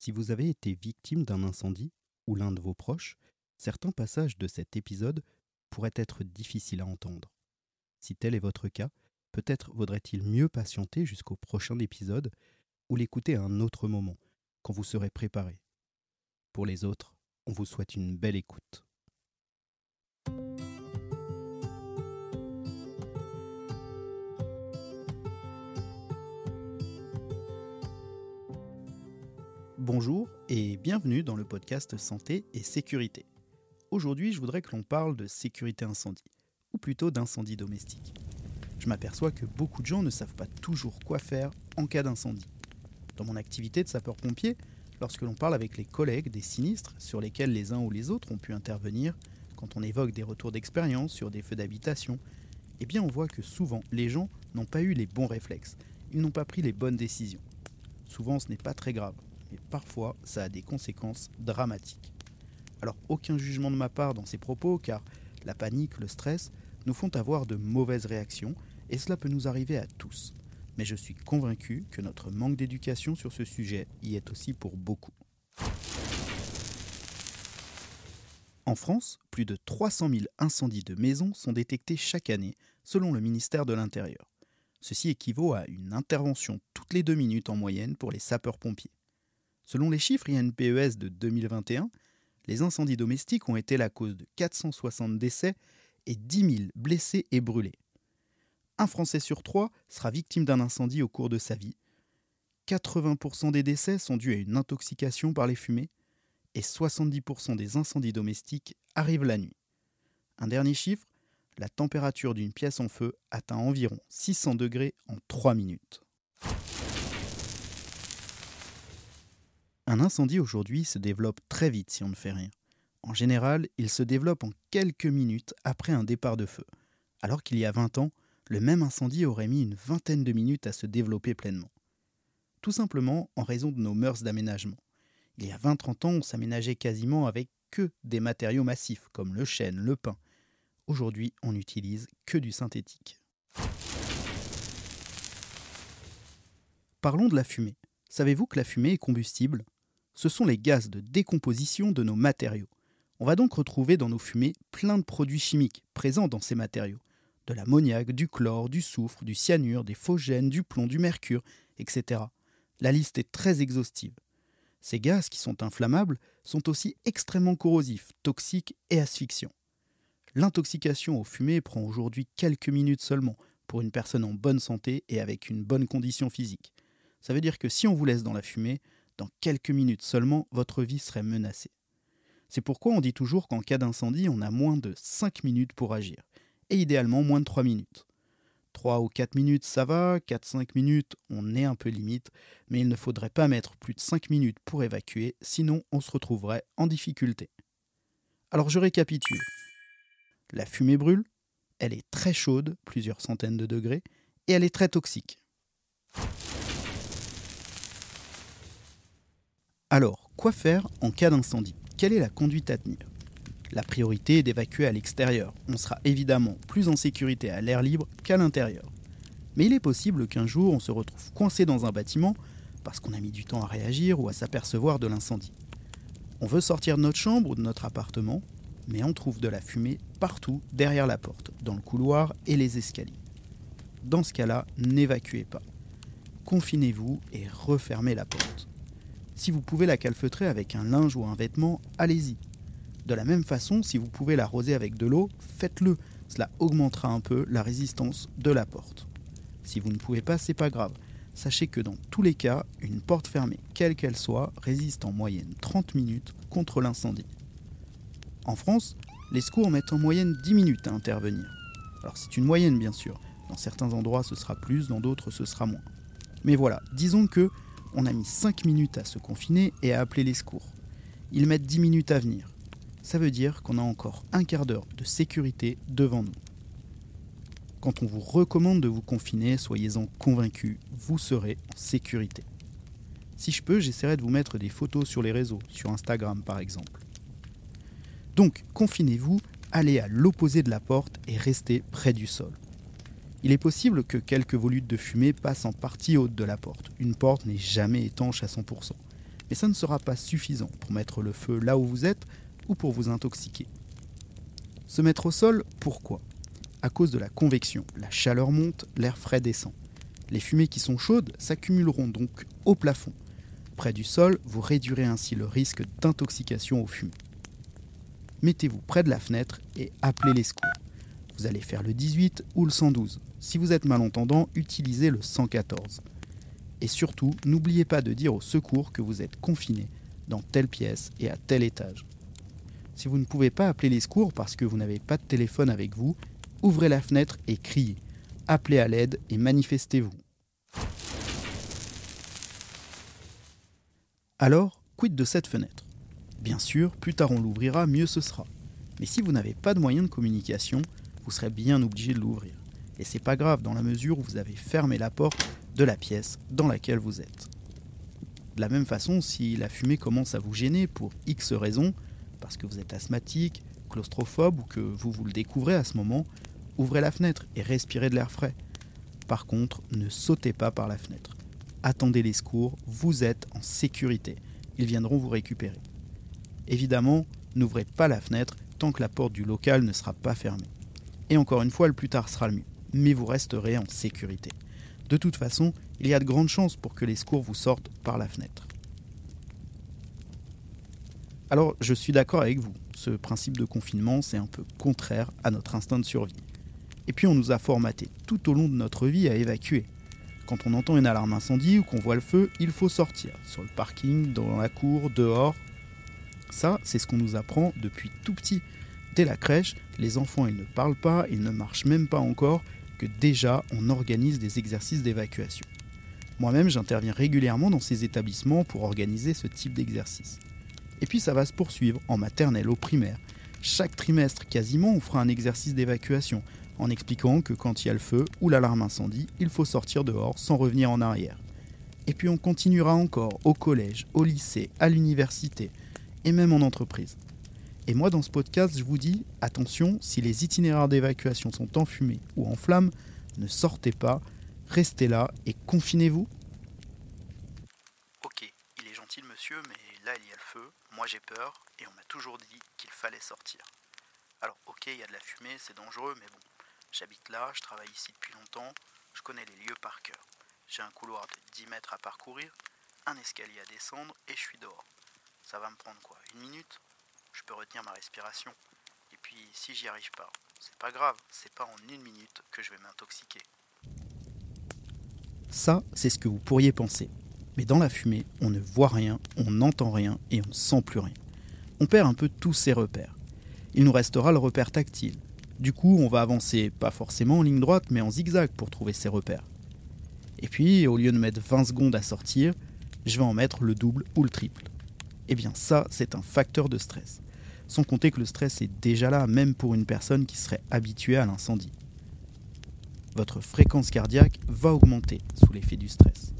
Si vous avez été victime d'un incendie, ou l'un de vos proches, certains passages de cet épisode pourraient être difficiles à entendre. Si tel est votre cas, peut-être vaudrait-il mieux patienter jusqu'au prochain épisode ou l'écouter à un autre moment, quand vous serez préparé. Pour les autres, on vous souhaite une belle écoute. Bonjour et bienvenue dans le podcast Santé et Sécurité. Aujourd'hui, je voudrais que l'on parle de sécurité incendie, ou plutôt d'incendie domestique. Je m'aperçois que beaucoup de gens ne savent pas toujours quoi faire en cas d'incendie. Dans mon activité de sapeur-pompier, lorsque l'on parle avec les collègues des sinistres sur lesquels les uns ou les autres ont pu intervenir, quand on évoque des retours d'expérience sur des feux d'habitation, eh bien on voit que souvent les gens n'ont pas eu les bons réflexes, ils n'ont pas pris les bonnes décisions. Souvent ce n'est pas très grave, mais parfois ça a des conséquences dramatiques. Alors aucun jugement de ma part dans ces propos, car la panique, le stress nous font avoir de mauvaises réactions, et cela peut nous arriver à tous. Mais je suis convaincu que notre manque d'éducation sur ce sujet y est aussi pour beaucoup. En France, plus de 300 000 incendies de maisons sont détectés chaque année, selon le ministère de l'Intérieur. Ceci équivaut à une intervention toutes les deux minutes en moyenne pour les sapeurs-pompiers. Selon les chiffres INPES de 2021, les incendies domestiques ont été la cause de 460 décès et 10 000 blessés et brûlés. Un Français sur trois sera victime d'un incendie au cours de sa vie. 80% des décès sont dus à une intoxication par les fumées et 70% des incendies domestiques arrivent la nuit. Un dernier chiffre, la température d'une pièce en feu atteint environ 600 degrés en 3 minutes. Un incendie aujourd'hui se développe très vite si on ne fait rien. En général, il se développe en quelques minutes après un départ de feu, alors qu'il y a 20 ans, le même incendie aurait mis une vingtaine de minutes à se développer pleinement. Tout simplement en raison de nos mœurs d'aménagement. Il y a 20-30 ans, on s'aménageait quasiment avec que des matériaux massifs, comme le chêne, le pin. Aujourd'hui, on n'utilise que du synthétique. Parlons de la fumée. Savez-vous que la fumée est combustible? Ce sont les gaz de décomposition de nos matériaux. On va donc retrouver dans nos fumées plein de produits chimiques présents dans ces matériaux. De l'ammoniac, du chlore, du soufre, du cyanure, des phosgènes, du plomb, du mercure, etc. La liste est très exhaustive. Ces gaz qui sont inflammables sont aussi extrêmement corrosifs, toxiques et asphyxiants. L'intoxication aux fumées prend aujourd'hui quelques minutes seulement pour une personne en bonne santé et avec une bonne condition physique. Ça veut dire que si on vous laisse dans la fumée, dans quelques minutes seulement, votre vie serait menacée. C'est pourquoi on dit toujours qu'en cas d'incendie, on a moins de 5 minutes pour agir, et idéalement moins de 3 minutes. 3 ou 4 minutes, ça va, 4-5 minutes, on est un peu limite, mais il ne faudrait pas mettre plus de 5 minutes pour évacuer, sinon on se retrouverait en difficulté. Alors je récapitule. La fumée brûle, elle est très chaude, plusieurs centaines de degrés, et elle est très toxique. Alors, quoi faire en cas d'incendie? Quelle est la conduite à tenir? La priorité est d'évacuer à l'extérieur. On sera évidemment plus en sécurité à l'air libre qu'à l'intérieur. Mais il est possible qu'un jour on se retrouve coincé dans un bâtiment parce qu'on a mis du temps à réagir ou à s'apercevoir de l'incendie. On veut sortir de notre chambre ou de notre appartement, mais on trouve de la fumée partout derrière la porte, dans le couloir et les escaliers. Dans ce cas-là, n'évacuez pas. Confinez-vous et refermez la porte. Si vous pouvez la calfeutrer avec un linge ou un vêtement, allez-y. De la même façon, si vous pouvez l'arroser avec de l'eau, faites-le. Cela augmentera un peu la résistance de la porte. Si vous ne pouvez pas, c'est pas grave. Sachez que dans tous les cas, une porte fermée, quelle qu'elle soit, résiste en moyenne 30 minutes contre l'incendie. En France, les secours mettent en moyenne 10 minutes à intervenir. Alors c'est une moyenne bien sûr. Dans certains endroits ce sera plus, dans d'autres ce sera moins. Mais voilà, disons que on a mis 5 minutes à se confiner et à appeler les secours. Ils mettent 10 minutes à venir. Ça veut dire qu'on a encore un quart d'heure de sécurité devant nous. Quand on vous recommande de vous confiner, soyez-en convaincus, vous serez en sécurité. Si je peux, j'essaierai de vous mettre des photos sur les réseaux, sur Instagram par exemple. Donc, confinez-vous, allez à l'opposé de la porte et restez près du sol. Il est possible que quelques volutes de fumée passent en partie haute de la porte. Une porte n'est jamais étanche à 100%. Mais ça ne sera pas suffisant pour mettre le feu là où vous êtes ou pour vous intoxiquer. Se mettre au sol, pourquoi? À cause de la convection. La chaleur monte, l'air frais descend. Les fumées qui sont chaudes s'accumuleront donc au plafond. Près du sol, vous réduirez ainsi le risque d'intoxication aux fumées. Mettez-vous près de la fenêtre et appelez les secours. Vous allez faire le 18 ou le 112. Si vous êtes malentendant, utilisez le 114. Et surtout, n'oubliez pas de dire au secours que vous êtes confiné dans telle pièce et à tel étage. Si vous ne pouvez pas appeler les secours parce que vous n'avez pas de téléphone avec vous, ouvrez la fenêtre et criez. Appelez à l'aide et manifestez-vous. Alors, quid de cette fenêtre? Bien sûr, plus tard on l'ouvrira, mieux ce sera. Mais si vous n'avez pas de moyen de communication, vous serez bien obligé de l'ouvrir. Et c'est pas grave dans la mesure où vous avez fermé la porte de la pièce dans laquelle vous êtes. De la même façon, si la fumée commence à vous gêner pour X raisons, parce que vous êtes asthmatique, claustrophobe ou que vous vous le découvrez à ce moment, ouvrez la fenêtre et respirez de l'air frais. Par contre, ne sautez pas par la fenêtre. Attendez les secours, vous êtes en sécurité. Ils viendront vous récupérer. Évidemment, n'ouvrez pas la fenêtre tant que la porte du local ne sera pas fermée. Et encore une fois, le plus tard sera le mieux, mais vous resterez en sécurité. De toute façon, il y a de grandes chances pour que les secours vous sortent par la fenêtre. Alors, je suis d'accord avec vous, ce principe de confinement, c'est un peu contraire à notre instinct de survie. Et puis on nous a formaté tout au long de notre vie à évacuer. Quand on entend une alarme incendie ou qu'on voit le feu, il faut sortir, sur le parking, dans la cour, dehors. Ça, c'est ce qu'on nous apprend depuis tout petit. Dès la crèche, les enfants ils ne parlent pas, ils ne marchent même pas encore, que déjà on organise des exercices d'évacuation. Moi-même, j'interviens régulièrement dans ces établissements pour organiser ce type d'exercice. Et puis ça va se poursuivre en maternelle, au primaire. Chaque trimestre quasiment, on fera un exercice d'évacuation, en expliquant que quand il y a le feu ou l'alarme incendie, il faut sortir dehors sans revenir en arrière. Et puis on continuera encore au collège, au lycée, à l'université, et même en entreprise. Et moi dans ce podcast, je vous dis, attention, si les itinéraires d'évacuation sont enfumés ou en flammes, ne sortez pas, restez là et confinez-vous. Ok, il est gentil monsieur, mais là il y a le feu, moi j'ai peur, et on m'a toujours dit qu'il fallait sortir. Alors ok, il y a de la fumée, c'est dangereux, mais bon, j'habite là, je travaille ici depuis longtemps, je connais les lieux par cœur. J'ai un couloir de 10 mètres à parcourir, un escalier à descendre, et je suis dehors. Ça va me prendre quoi Une minute? Retenir ma respiration. Et puis si j'y arrive pas, c'est pas grave, c'est pas en une minute que je vais m'intoxiquer. Ça, c'est ce que vous pourriez penser. Mais dans la fumée, on ne voit rien, on n'entend rien et on sent plus rien. On perd un peu tous ses repères. Il nous restera le repère tactile. Du coup, on va avancer pas forcément en ligne droite, mais en zigzag pour trouver ses repères. Et puis, au lieu de mettre 20 secondes à sortir, je vais en mettre le double ou le triple. Eh bien ça, c'est un facteur de stress. Sans compter que le stress est déjà là, même pour une personne qui serait habituée à l'incendie. Votre fréquence cardiaque va augmenter sous l'effet du stress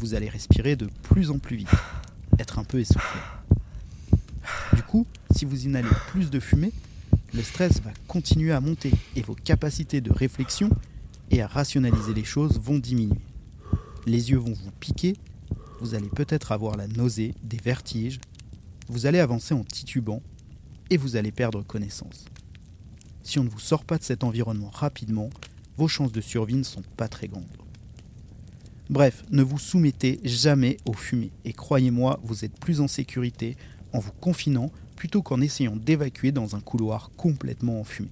vous allez respirer de plus en plus vite, être un peu essoufflé. Du coup, si vous inhalez plus de fumée, le stress va continuer à monter et vos capacités de réflexion et à rationaliser les choses vont diminuer. Les yeux vont vous piquer, vous allez peut-être avoir la nausée, des vertiges, vous allez avancer en titubant et vous allez perdre connaissance. Si on ne vous sort pas de cet environnement rapidement, vos chances de survie ne sont pas très grandes. Bref, ne vous soumettez jamais aux fumées. Et croyez-moi, vous êtes plus en sécurité en vous confinant plutôt qu'en essayant d'évacuer dans un couloir complètement enfumé.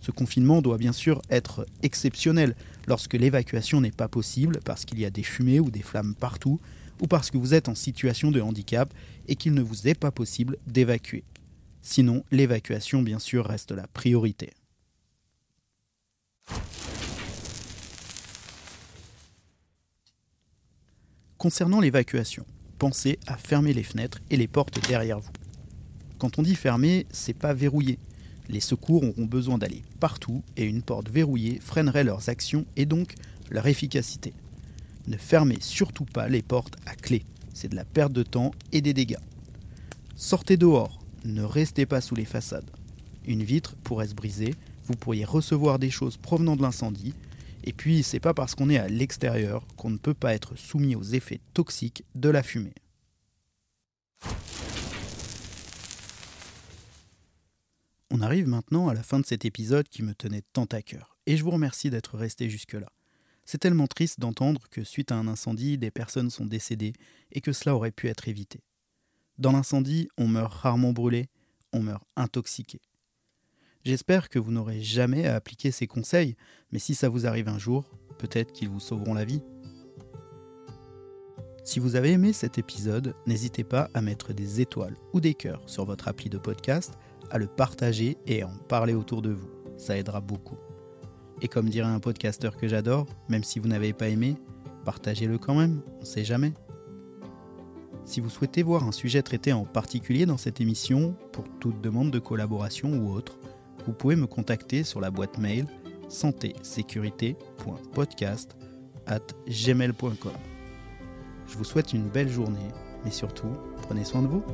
Ce confinement doit bien sûr être exceptionnel lorsque l'évacuation n'est pas possible parce qu'il y a des fumées ou des flammes partout ou parce que vous êtes en situation de handicap et qu'il ne vous est pas possible d'évacuer. Sinon, l'évacuation bien sûr reste la priorité. Concernant l'évacuation, pensez à fermer les fenêtres et les portes derrière vous. Quand on dit fermer, c'est pas verrouiller. Les secours auront besoin d'aller partout et une porte verrouillée freinerait leurs actions et donc leur efficacité. Ne fermez surtout pas les portes à clé, c'est de la perte de temps et des dégâts. Sortez dehors, ne restez pas sous les façades. Une vitre pourrait se briser, vous pourriez recevoir des choses provenant de l'incendie, Et puis, c'est pas parce qu'on est à l'extérieur qu'on ne peut pas être soumis aux effets toxiques de la fumée. On arrive maintenant à la fin de cet épisode qui me tenait tant à cœur, et je vous remercie d'être resté jusque-là. C'est tellement triste d'entendre que suite à un incendie, des personnes sont décédées et que cela aurait pu être évité. Dans l'incendie, on meurt rarement brûlé, on meurt intoxiqué. J'espère que vous n'aurez jamais à appliquer ces conseils, mais si ça vous arrive un jour, peut-être qu'ils vous sauveront la vie. Si vous avez aimé cet épisode, n'hésitez pas à mettre des étoiles ou des cœurs sur votre appli de podcast, à le partager et à en parler autour de vous. Ça aidera beaucoup. Et comme dirait un podcasteur que j'adore, même si vous n'avez pas aimé, partagez-le quand même, on ne sait jamais. Si vous souhaitez voir un sujet traité en particulier dans cette émission, pour toute demande de collaboration ou autre, vous pouvez me contacter sur la boîte mail santé-sécurité.podcast gmail.com. Je vous souhaite une belle journée, mais surtout, prenez soin de vous.